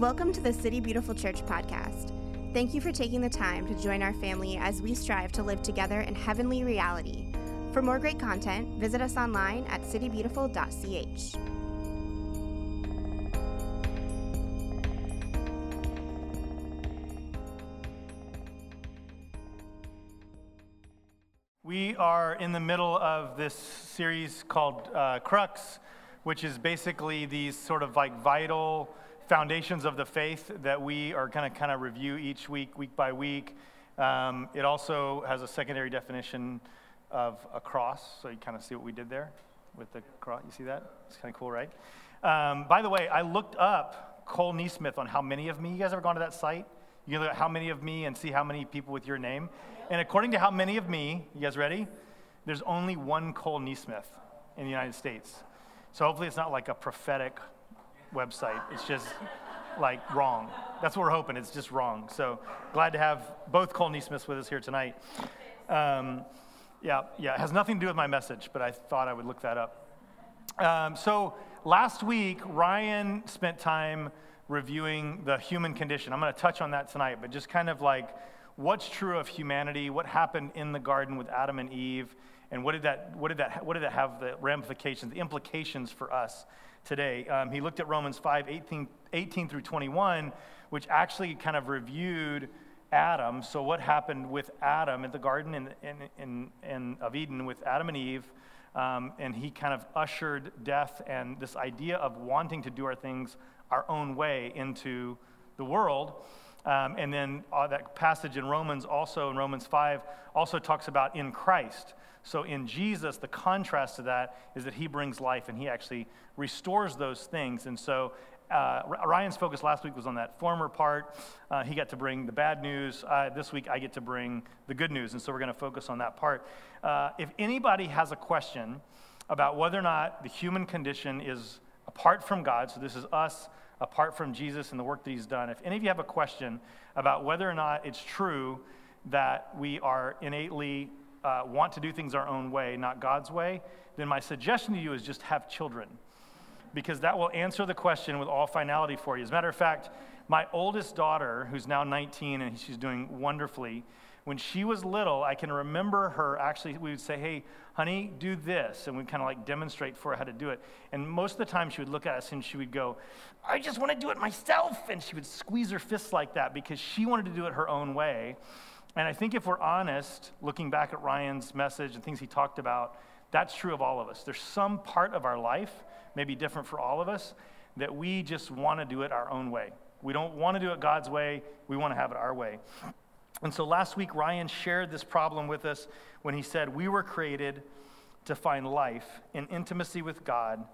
Welcome to the City Beautiful Church podcast. Thank you for taking the time to join our family as we strive to live together in heavenly reality. For more great content, visit us online at citybeautiful.ch. We are in the middle of this series called uh, Crux, which is basically these sort of like vital foundations of the faith that we are going to kind of review each week, week by week. Um, it also has a secondary definition of a cross, so you kind of see what we did there with the cross. You see that? It's kind of cool, right? Um, by the way, I looked up Cole NeSmith on how many of me. You guys ever gone to that site? You can look at how many of me and see how many people with your name. And according to how many of me, you guys ready? There's only one Cole NeSmith in the United States. So hopefully it's not like a prophetic website. It's just like wrong. That's what we're hoping. It's just wrong. So glad to have both Cole NeSmiths with us here tonight. Um, yeah, yeah, it has nothing to do with my message, but I thought I would look that up. Um, so last week, Ryan spent time reviewing the human condition. I'm going to touch on that tonight, but just kind of like what's true of humanity, what happened in the garden with Adam and Eve, and what did that, what did that, what did that have the ramifications, the implications for us today. Um, he looked at Romans 5 18, 18 through 21, which actually kind of reviewed Adam. So, what happened with Adam in the garden in, in, in, in of Eden with Adam and Eve? Um, and he kind of ushered death and this idea of wanting to do our things our own way into the world. Um, and then uh, that passage in Romans, also in Romans 5, also talks about in Christ. So in Jesus, the contrast to that is that he brings life and he actually restores those things. And so uh, Ryan's focus last week was on that former part. Uh, he got to bring the bad news. Uh, this week, I get to bring the good news. And so we're going to focus on that part. Uh, if anybody has a question about whether or not the human condition is apart from God, so this is us apart from Jesus and the work that he's done, if any of you have a question about whether or not it's true that we are innately uh, want to do things our own way, not God's way, then my suggestion to you is just have children. Because that will answer the question with all finality for you. As a matter of fact, my oldest daughter, who's now 19 and she's doing wonderfully, when she was little, I can remember her actually, we would say, hey, honey, do this. And we'd kind of like demonstrate for her how to do it. And most of the time she would look at us and she would go, I just want to do it myself. And she would squeeze her fists like that because she wanted to do it her own way. And I think if we're honest, looking back at Ryan's message and things he talked about, that's true of all of us. There's some part of our life, maybe different for all of us, that we just want to do it our own way. We don't want to do it God's way, we want to have it our way. And so last week, Ryan shared this problem with us when he said, We were created to find life in intimacy with God,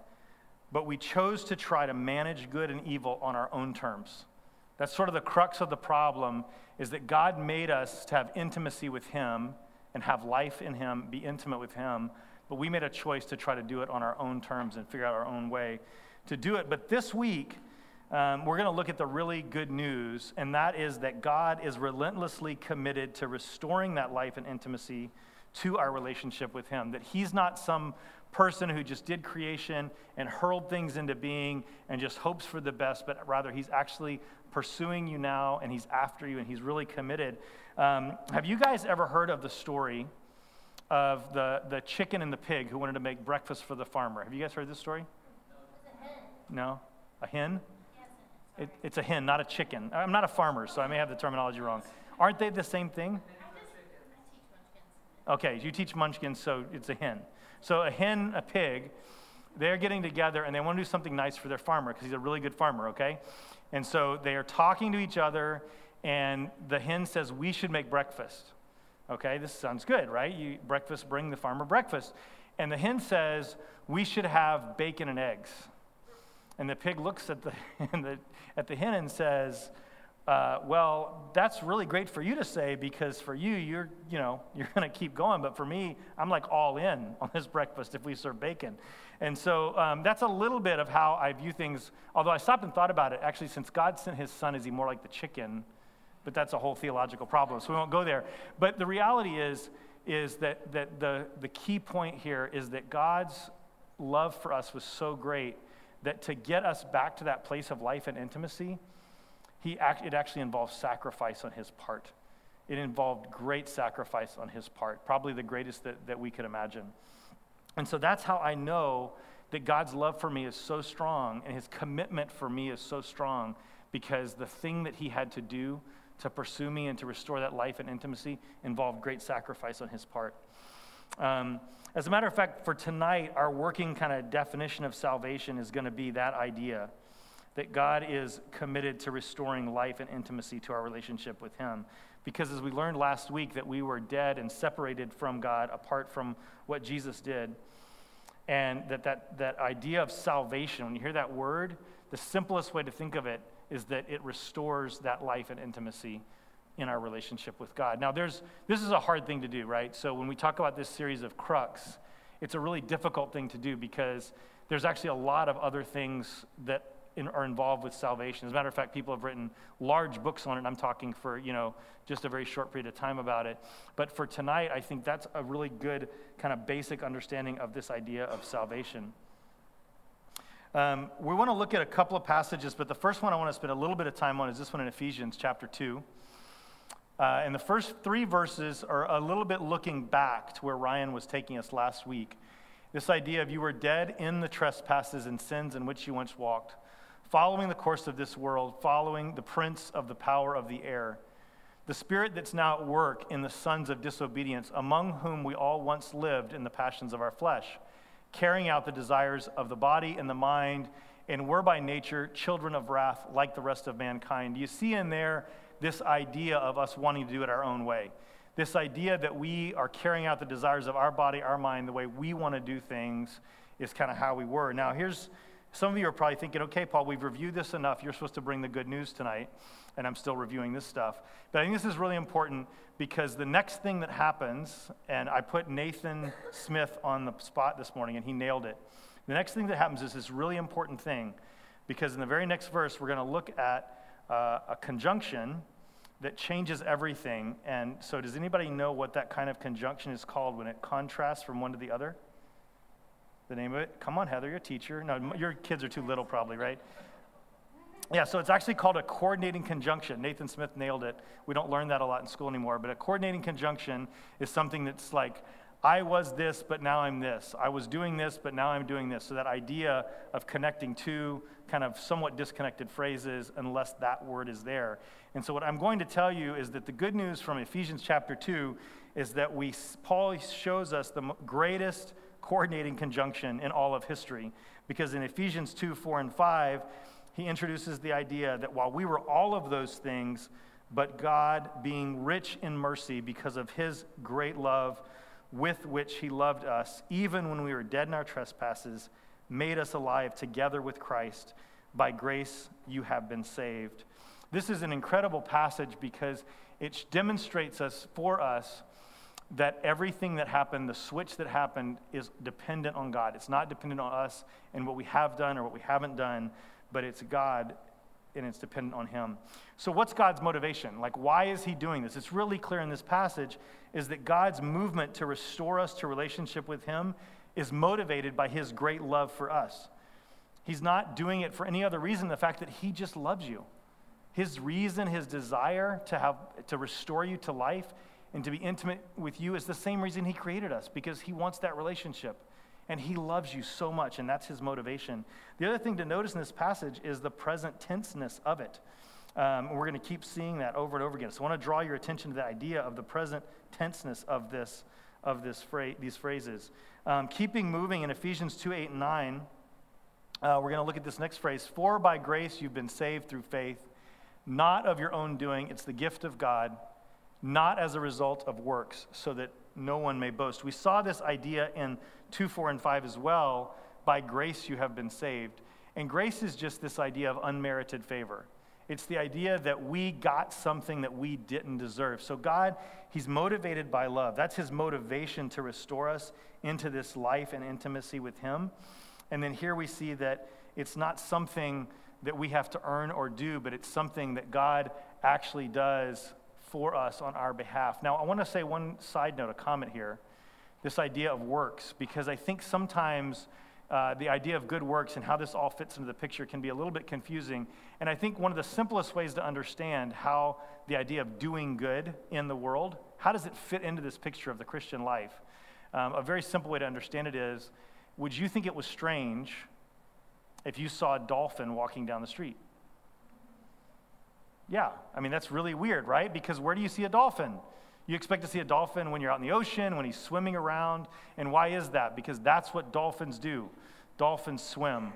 but we chose to try to manage good and evil on our own terms. That's sort of the crux of the problem is that God made us to have intimacy with Him and have life in Him, be intimate with Him, but we made a choice to try to do it on our own terms and figure out our own way to do it. But this week, um, we're going to look at the really good news, and that is that God is relentlessly committed to restoring that life and intimacy to our relationship with Him. That He's not some person who just did creation and hurled things into being and just hopes for the best, but rather He's actually pursuing you now and he's after you and he's really committed. Um, have you guys ever heard of the story of the, the chicken and the pig who wanted to make breakfast for the farmer? Have you guys heard this story? No? A hen? It, it's a hen, not a chicken. I'm not a farmer, so I may have the terminology wrong. Aren't they the same thing? Okay, you teach munchkins, so it's a hen. So a hen, a pig, they're getting together and they want to do something nice for their farmer because he's a really good farmer, okay? And so they are talking to each other, and the hen says, We should make breakfast. Okay, this sounds good, right? You, breakfast, bring the farmer breakfast. And the hen says, We should have bacon and eggs. And the pig looks at the, at the hen and says, uh, well, that's really great for you to say because for you, you're, you know, you're going to keep going. But for me, I'm like all in on this breakfast if we serve bacon. And so um, that's a little bit of how I view things. Although I stopped and thought about it, actually, since God sent his son, is he more like the chicken? But that's a whole theological problem, so we won't go there. But the reality is, is that, that the, the key point here is that God's love for us was so great that to get us back to that place of life and intimacy, he act, it actually involves sacrifice on his part. It involved great sacrifice on his part, probably the greatest that, that we could imagine. And so that's how I know that God's love for me is so strong and his commitment for me is so strong because the thing that he had to do to pursue me and to restore that life and intimacy involved great sacrifice on his part. Um, as a matter of fact, for tonight, our working kind of definition of salvation is going to be that idea that God is committed to restoring life and intimacy to our relationship with Him. Because as we learned last week, that we were dead and separated from God apart from what Jesus did. And that, that that idea of salvation, when you hear that word, the simplest way to think of it is that it restores that life and intimacy in our relationship with God. Now, there's, this is a hard thing to do, right? So, when we talk about this series of crux, it's a really difficult thing to do because there's actually a lot of other things that in, are involved with salvation. As a matter of fact, people have written large books on it, and I'm talking for, you know, just a very short period of time about it. But for tonight, I think that's a really good kind of basic understanding of this idea of salvation. Um, we want to look at a couple of passages, but the first one I want to spend a little bit of time on is this one in Ephesians chapter 2. Uh, and the first three verses are a little bit looking back to where Ryan was taking us last week. This idea of you were dead in the trespasses and sins in which you once walked, following the course of this world, following the prince of the power of the air, the spirit that's now at work in the sons of disobedience, among whom we all once lived in the passions of our flesh, carrying out the desires of the body and the mind, and were by nature children of wrath like the rest of mankind. You see in there this idea of us wanting to do it our own way. This idea that we are carrying out the desires of our body, our mind, the way we want to do things is kind of how we were. Now, here's some of you are probably thinking, okay, Paul, we've reviewed this enough. You're supposed to bring the good news tonight, and I'm still reviewing this stuff. But I think this is really important because the next thing that happens, and I put Nathan Smith on the spot this morning, and he nailed it. The next thing that happens is this really important thing because in the very next verse, we're going to look at uh, a conjunction that changes everything. And so, does anybody know what that kind of conjunction is called when it contrasts from one to the other? The name of it? Come on, Heather, you're a teacher. No, your kids are too little, probably, right? Yeah, so it's actually called a coordinating conjunction. Nathan Smith nailed it. We don't learn that a lot in school anymore, but a coordinating conjunction is something that's like I was this, but now I'm this. I was doing this, but now I'm doing this. So that idea of connecting two kind of somewhat disconnected phrases unless that word is there. And so what I'm going to tell you is that the good news from Ephesians chapter 2 is that we Paul shows us the greatest coordinating conjunction in all of history because in Ephesians 2, 4 and 5, he introduces the idea that while we were all of those things, but God being rich in mercy because of his great love with which he loved us, even when we were dead in our trespasses, made us alive together with Christ. By grace you have been saved. This is an incredible passage because it demonstrates us for us that everything that happened, the switch that happened, is dependent on God. It's not dependent on us and what we have done or what we haven't done, but it's God and it's dependent on him. So what's God's motivation? Like why is he doing this? It's really clear in this passage is that God's movement to restore us to relationship with him is motivated by his great love for us. He's not doing it for any other reason the fact that he just loves you. His reason, his desire to have to restore you to life and to be intimate with you is the same reason he created us because he wants that relationship. And he loves you so much, and that's his motivation. The other thing to notice in this passage is the present tenseness of it. Um, we're going to keep seeing that over and over again. So I want to draw your attention to the idea of the present tenseness of this, of this fra- these phrases. Um, keeping moving in Ephesians 2 8 and 9, uh, we're going to look at this next phrase For by grace you've been saved through faith, not of your own doing, it's the gift of God, not as a result of works, so that no one may boast. We saw this idea in 2, 4, and 5 as well. By grace you have been saved. And grace is just this idea of unmerited favor. It's the idea that we got something that we didn't deserve. So, God, He's motivated by love. That's His motivation to restore us into this life and intimacy with Him. And then here we see that it's not something that we have to earn or do, but it's something that God actually does for us on our behalf. Now, I want to say one side note, a comment here this idea of works, because I think sometimes uh, the idea of good works and how this all fits into the picture can be a little bit confusing. And I think one of the simplest ways to understand how the idea of doing good in the world, how does it fit into this picture of the Christian life? Um, a very simple way to understand it is would you think it was strange if you saw a dolphin walking down the street? Yeah, I mean, that's really weird, right? Because where do you see a dolphin? You expect to see a dolphin when you're out in the ocean, when he's swimming around. And why is that? Because that's what dolphins do. Dolphins swim.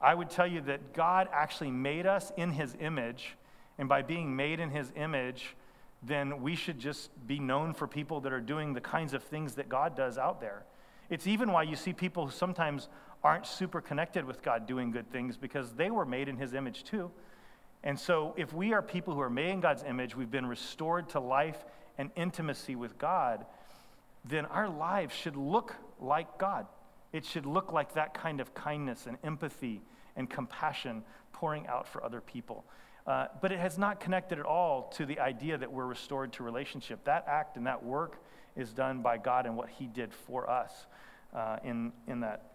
I would tell you that God actually made us in his image. And by being made in his image, then we should just be known for people that are doing the kinds of things that God does out there. It's even why you see people who sometimes aren't super connected with God doing good things because they were made in his image too. And so, if we are people who are made in God's image, we've been restored to life and intimacy with God, then our lives should look like God. It should look like that kind of kindness and empathy and compassion pouring out for other people. Uh, but it has not connected at all to the idea that we're restored to relationship. That act and that work is done by God and what He did for us uh, in, in that.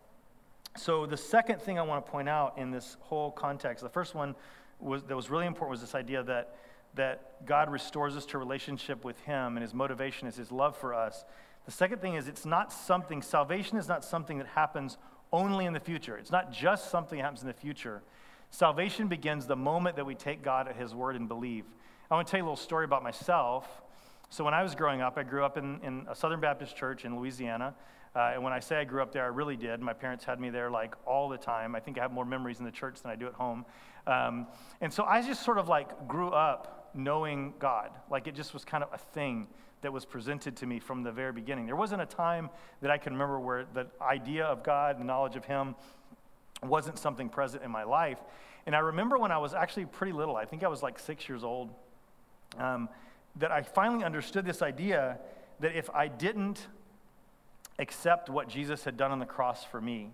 So, the second thing I want to point out in this whole context, the first one was, that was really important was this idea that that God restores us to relationship with Him and His motivation is His love for us. The second thing is it's not something, salvation is not something that happens only in the future. It's not just something that happens in the future. Salvation begins the moment that we take God at His word and believe. I want to tell you a little story about myself. So, when I was growing up, I grew up in, in a Southern Baptist church in Louisiana. Uh, and when I say I grew up there, I really did. My parents had me there like all the time. I think I have more memories in the church than I do at home. Um, and so I just sort of like grew up knowing God. Like it just was kind of a thing that was presented to me from the very beginning. There wasn't a time that I can remember where the idea of God, the knowledge of Him, wasn't something present in my life. And I remember when I was actually pretty little, I think I was like six years old, um, that I finally understood this idea that if I didn't accept what Jesus had done on the cross for me,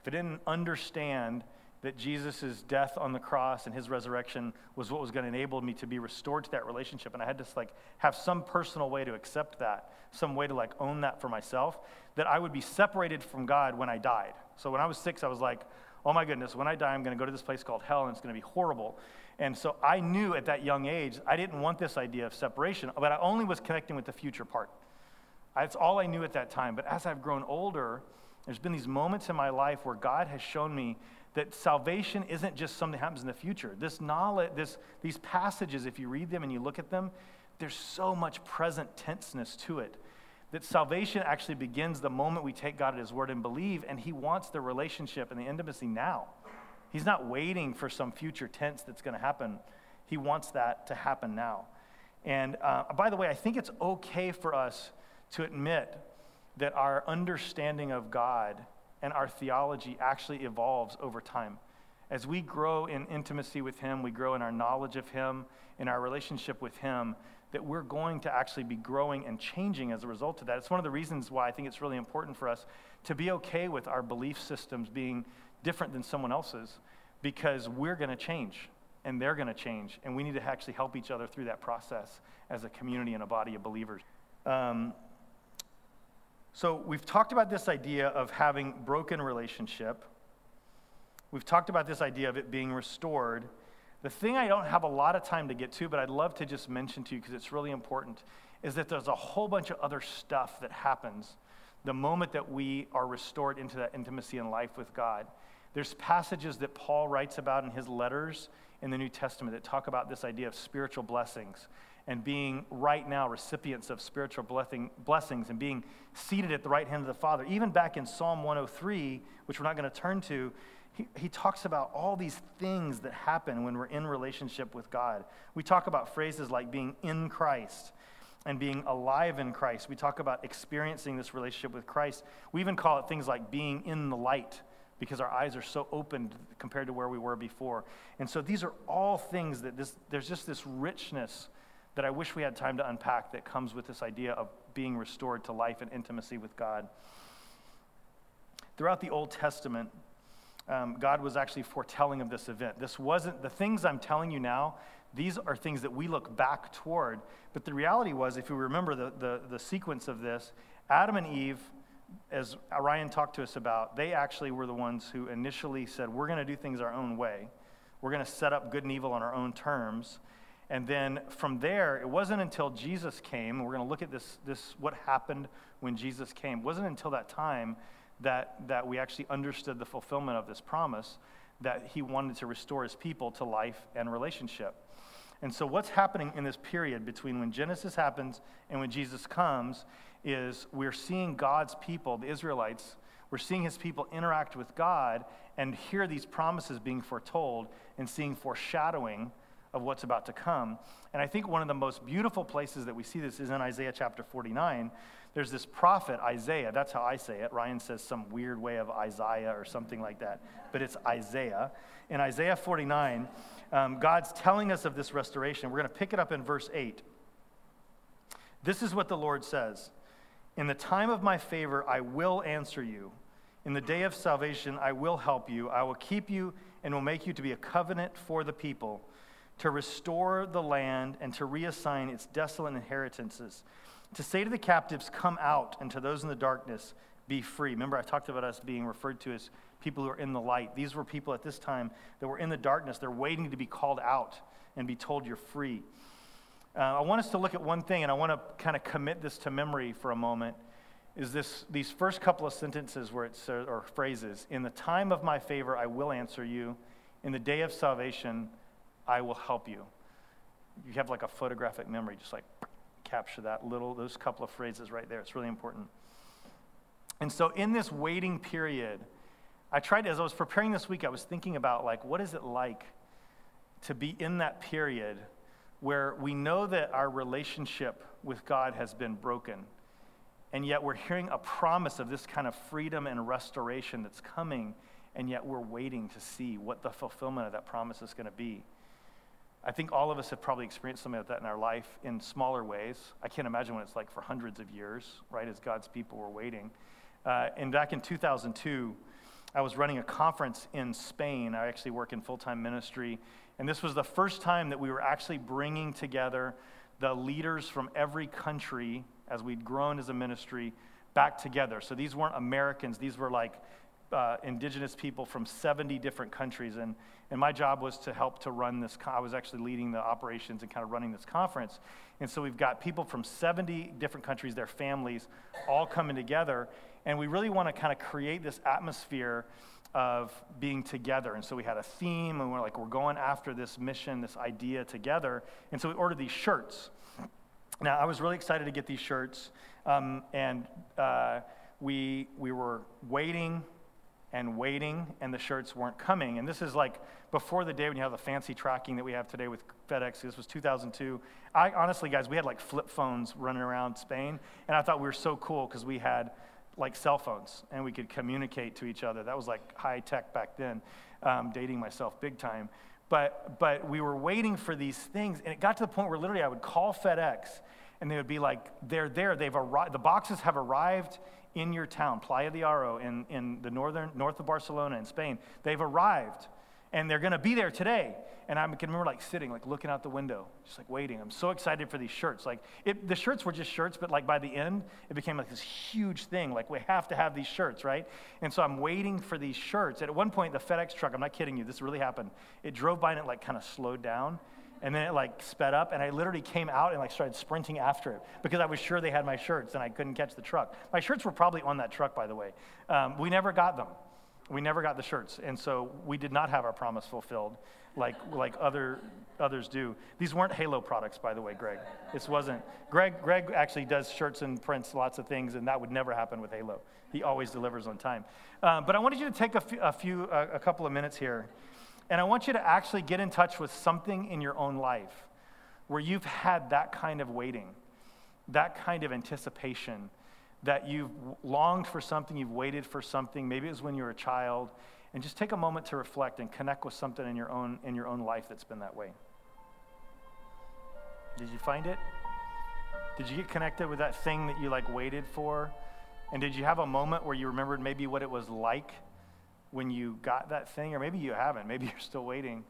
if I didn't understand that Jesus' death on the cross and his resurrection was what was going to enable me to be restored to that relationship. And I had to like have some personal way to accept that, some way to like own that for myself, that I would be separated from God when I died. So when I was six, I was like, oh my goodness, when I die, I'm going to go to this place called hell and it's going to be horrible. And so I knew at that young age, I didn't want this idea of separation, but I only was connecting with the future part. That's all I knew at that time. But as I've grown older, there's been these moments in my life where God has shown me that salvation isn't just something that happens in the future. This knowledge, this, these passages, if you read them and you look at them, there's so much present tenseness to it. That salvation actually begins the moment we take God at His word and believe, and He wants the relationship and the intimacy now. He's not waiting for some future tense that's going to happen. He wants that to happen now. And uh, by the way, I think it's okay for us to admit that our understanding of God and our theology actually evolves over time. As we grow in intimacy with Him, we grow in our knowledge of Him, in our relationship with Him, that we're going to actually be growing and changing as a result of that. It's one of the reasons why I think it's really important for us to be okay with our belief systems being different than someone else's, because we're going to change and they're going to change, and we need to actually help each other through that process as a community and a body of believers. Um, so, we've talked about this idea of having broken relationship. We've talked about this idea of it being restored. The thing I don't have a lot of time to get to, but I'd love to just mention to you because it's really important, is that there's a whole bunch of other stuff that happens the moment that we are restored into that intimacy and life with God. There's passages that Paul writes about in his letters in the New Testament that talk about this idea of spiritual blessings and being right now recipients of spiritual blessing, blessings and being seated at the right hand of the Father. Even back in Psalm 103, which we're not going to turn to, he, he talks about all these things that happen when we're in relationship with God. We talk about phrases like being in Christ and being alive in Christ. We talk about experiencing this relationship with Christ. We even call it things like being in the light because our eyes are so opened compared to where we were before. And so these are all things that this, there's just this richness that I wish we had time to unpack that comes with this idea of being restored to life and intimacy with God. Throughout the Old Testament, um, God was actually foretelling of this event. This wasn't the things I'm telling you now, these are things that we look back toward. But the reality was, if you remember the, the, the sequence of this, Adam and Eve as Ryan talked to us about, they actually were the ones who initially said, We're going to do things our own way. We're going to set up good and evil on our own terms. And then from there, it wasn't until Jesus came, we're going to look at this, this what happened when Jesus came. It wasn't until that time that, that we actually understood the fulfillment of this promise that he wanted to restore his people to life and relationship. And so, what's happening in this period between when Genesis happens and when Jesus comes is we're seeing God's people, the Israelites, we're seeing his people interact with God and hear these promises being foretold and seeing foreshadowing of what's about to come. And I think one of the most beautiful places that we see this is in Isaiah chapter 49. There's this prophet, Isaiah. That's how I say it. Ryan says some weird way of Isaiah or something like that, but it's Isaiah. In Isaiah 49, um, God's telling us of this restoration. We're going to pick it up in verse 8. This is what the Lord says In the time of my favor, I will answer you. In the day of salvation, I will help you. I will keep you and will make you to be a covenant for the people to restore the land and to reassign its desolate inheritances, to say to the captives, Come out, and to those in the darkness, be free. Remember, I talked about us being referred to as people who are in the light. These were people at this time that were in the darkness. They're waiting to be called out and be told you're free. Uh, I want us to look at one thing, and I want to kind of commit this to memory for a moment. Is this these first couple of sentences where it's or phrases? In the time of my favor, I will answer you. In the day of salvation, I will help you. You have like a photographic memory, just like capture that little, those couple of phrases right there. It's really important. And so in this waiting period, I tried, as I was preparing this week, I was thinking about like, what is it like to be in that period where we know that our relationship with God has been broken, and yet we're hearing a promise of this kind of freedom and restoration that's coming, and yet we're waiting to see what the fulfillment of that promise is going to be. I think all of us have probably experienced something like that in our life in smaller ways. I can't imagine what it's like for hundreds of years, right, as God's people were waiting. Uh, and back in 2002, I was running a conference in Spain. I actually work in full time ministry. And this was the first time that we were actually bringing together the leaders from every country as we'd grown as a ministry back together. So these weren't Americans, these were like uh, indigenous people from 70 different countries. And, and my job was to help to run this. I was actually leading the operations and kind of running this conference. And so we've got people from 70 different countries, their families, all coming together. And we really want to kind of create this atmosphere of being together. And so we had a theme, and we're like, we're going after this mission, this idea together. And so we ordered these shirts. Now, I was really excited to get these shirts. Um, and uh, we, we were waiting and waiting, and the shirts weren't coming. And this is like before the day when you have the fancy tracking that we have today with FedEx. This was 2002. I honestly, guys, we had like flip phones running around Spain, and I thought we were so cool because we had like cell phones and we could communicate to each other. That was like high tech back then, um, dating myself big time. But, but we were waiting for these things, and it got to the point where literally I would call FedEx, and they would be like, "They're there. They've arrived. The boxes have arrived." in your town, Playa de Aro, in, in the northern, north of Barcelona in Spain. They've arrived and they're going to be there today. And I can remember like sitting, like looking out the window, just like waiting. I'm so excited for these shirts. Like it, the shirts were just shirts, but like by the end, it became like this huge thing. Like we have to have these shirts, right? And so I'm waiting for these shirts. And at one point, the FedEx truck, I'm not kidding you, this really happened. It drove by and it like kind of slowed down and then it like sped up and i literally came out and like started sprinting after it because i was sure they had my shirts and i couldn't catch the truck. My shirts were probably on that truck by the way. Um, we never got them. We never got the shirts and so we did not have our promise fulfilled like like other others do. These weren't halo products by the way greg. This wasn't greg greg actually does shirts and prints lots of things and that would never happen with halo. He always delivers on time. Um, but i wanted you to take a few, few uh, a couple of minutes here and I want you to actually get in touch with something in your own life where you've had that kind of waiting, that kind of anticipation, that you've longed for something, you've waited for something. Maybe it was when you were a child. And just take a moment to reflect and connect with something in your own, in your own life that's been that way. Did you find it? Did you get connected with that thing that you like waited for? And did you have a moment where you remembered maybe what it was like when you got that thing, or maybe you haven't, maybe you're still waiting.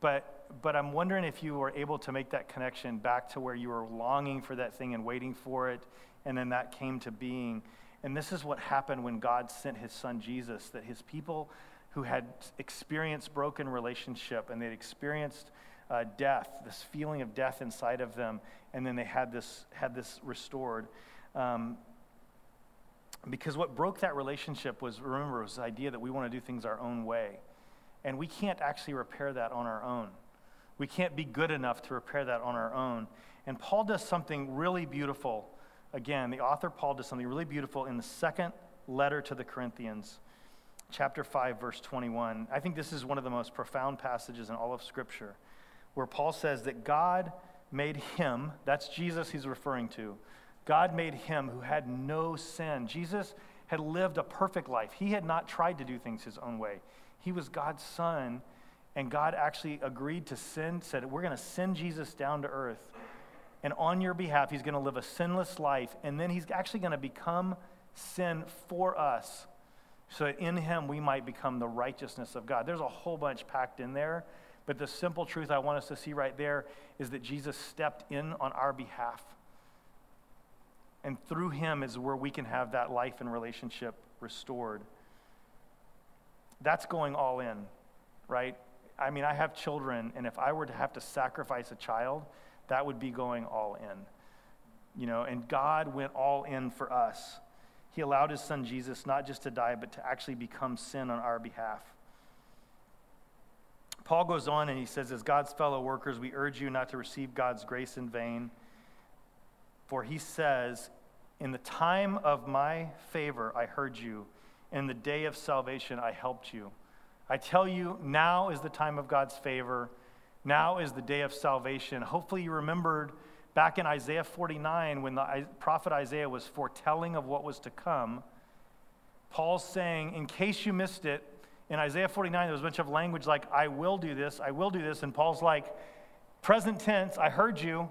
But, but I'm wondering if you were able to make that connection back to where you were longing for that thing and waiting for it, and then that came to being. And this is what happened when God sent his son Jesus, that his people who had experienced broken relationship and they'd experienced uh, death, this feeling of death inside of them, and then they had this, had this restored. Um, because what broke that relationship was, remember, was the idea that we want to do things our own way. And we can't actually repair that on our own. We can't be good enough to repair that on our own. And Paul does something really beautiful. Again, the author Paul does something really beautiful in the second letter to the Corinthians, chapter 5, verse 21. I think this is one of the most profound passages in all of Scripture, where Paul says that God made him, that's Jesus he's referring to, God made him who had no sin. Jesus had lived a perfect life. He had not tried to do things his own way. He was God's son, and God actually agreed to send, said, We're going to send Jesus down to earth. And on your behalf, he's going to live a sinless life. And then he's actually going to become sin for us so that in him we might become the righteousness of God. There's a whole bunch packed in there. But the simple truth I want us to see right there is that Jesus stepped in on our behalf. And through him is where we can have that life and relationship restored. That's going all in, right? I mean, I have children, and if I were to have to sacrifice a child, that would be going all in. You know, and God went all in for us. He allowed his son Jesus not just to die, but to actually become sin on our behalf. Paul goes on and he says, As God's fellow workers, we urge you not to receive God's grace in vain. For he says, In the time of my favor I heard you, in the day of salvation I helped you. I tell you, now is the time of God's favor. Now is the day of salvation. Hopefully, you remembered back in Isaiah 49 when the prophet Isaiah was foretelling of what was to come. Paul's saying, in case you missed it, in Isaiah 49, there was a bunch of language like, I will do this, I will do this. And Paul's like, present tense, I heard you.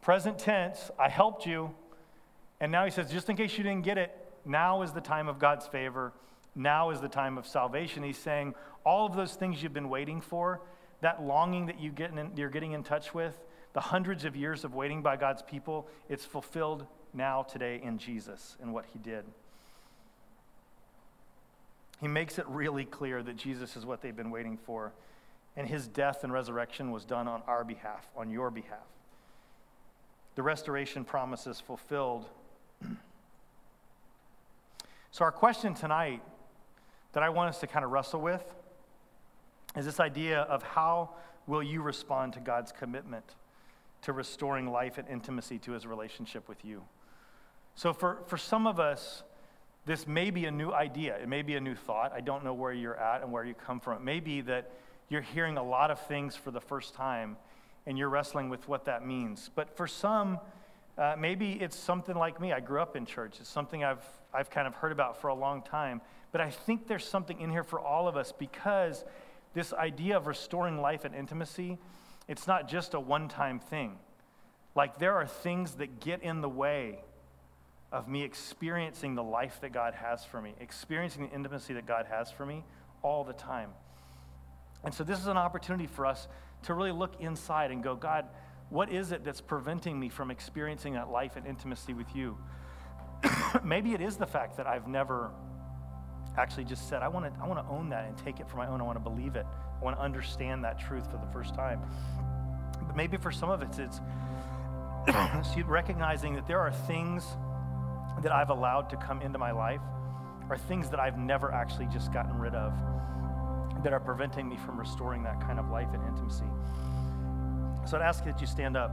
Present tense, I helped you. And now he says, just in case you didn't get it, now is the time of God's favor. Now is the time of salvation. He's saying, all of those things you've been waiting for, that longing that you get in, you're getting in touch with, the hundreds of years of waiting by God's people, it's fulfilled now, today, in Jesus and what he did. He makes it really clear that Jesus is what they've been waiting for, and his death and resurrection was done on our behalf, on your behalf the restoration promises fulfilled. So, our question tonight that I want us to kind of wrestle with is this idea of how will you respond to God's commitment to restoring life and intimacy to his relationship with you? So, for, for some of us, this may be a new idea. It may be a new thought. I don't know where you're at and where you come from. It may be that you're hearing a lot of things for the first time and you're wrestling with what that means. But for some, uh, maybe it's something like me. I grew up in church. It's something I've, I've kind of heard about for a long time. But I think there's something in here for all of us because this idea of restoring life and intimacy, it's not just a one time thing. Like there are things that get in the way of me experiencing the life that God has for me, experiencing the intimacy that God has for me all the time. And so this is an opportunity for us to really look inside and go, God, what is it that's preventing me from experiencing that life and intimacy with you? Maybe it is the fact that I've never actually just said, I want to I want to own that and take it for my own. I want to believe it. I want to understand that truth for the first time. But maybe for some of it, it's recognizing that there are things that I've allowed to come into my life, or things that I've never actually just gotten rid of that are preventing me from restoring that kind of life and intimacy. So I'd ask that you stand up.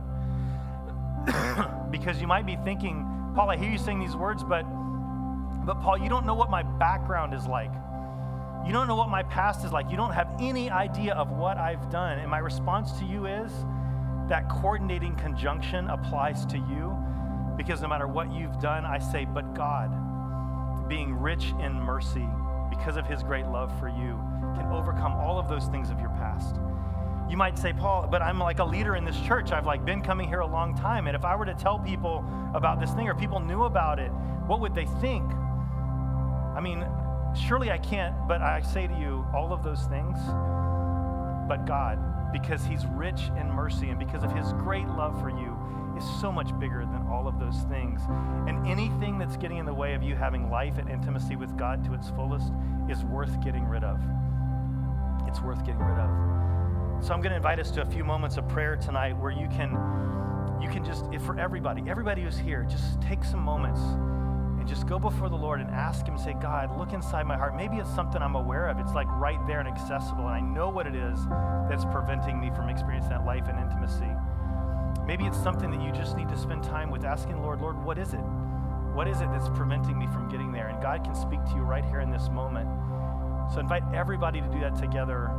because you might be thinking, Paul, I hear you saying these words, but but Paul, you don't know what my background is like. You don't know what my past is like. You don't have any idea of what I've done. And my response to you is that coordinating conjunction applies to you because no matter what you've done, I say, but God, being rich in mercy because of his great love for you, can overcome all of those things of your past. You might say, Paul, but I'm like a leader in this church. I've like been coming here a long time. And if I were to tell people about this thing or people knew about it, what would they think? I mean, surely I can't, but I say to you, all of those things, but God, because He's rich in mercy and because of His great love for you, is so much bigger than all of those things. And anything that's getting in the way of you having life and intimacy with God to its fullest is worth getting rid of. It's worth getting rid of. So I'm going to invite us to a few moments of prayer tonight where you can you can just for everybody, everybody who's here, just take some moments and just go before the Lord and ask him say, "God, look inside my heart. Maybe it's something I'm aware of. It's like right there and accessible and I know what it is that's preventing me from experiencing that life and intimacy." Maybe it's something that you just need to spend time with asking Lord, Lord, what is it? What is it that's preventing me from getting there? And God can speak to you right here in this moment. So invite everybody to do that together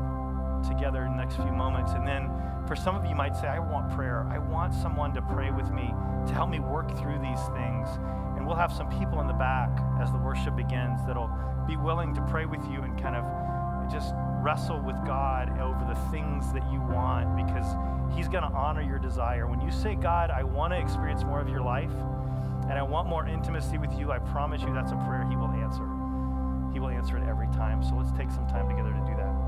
together in the next few moments. And then for some of you might say, I want prayer. I want someone to pray with me to help me work through these things. And we'll have some people in the back as the worship begins that'll be willing to pray with you and kind of just wrestle with God over the things that you want because He's going to honor your desire. When you say, God, I want to experience more of your life and I want more intimacy with you, I promise you that's a prayer He will answer. He will answer it every time. So let's take some time together to do that.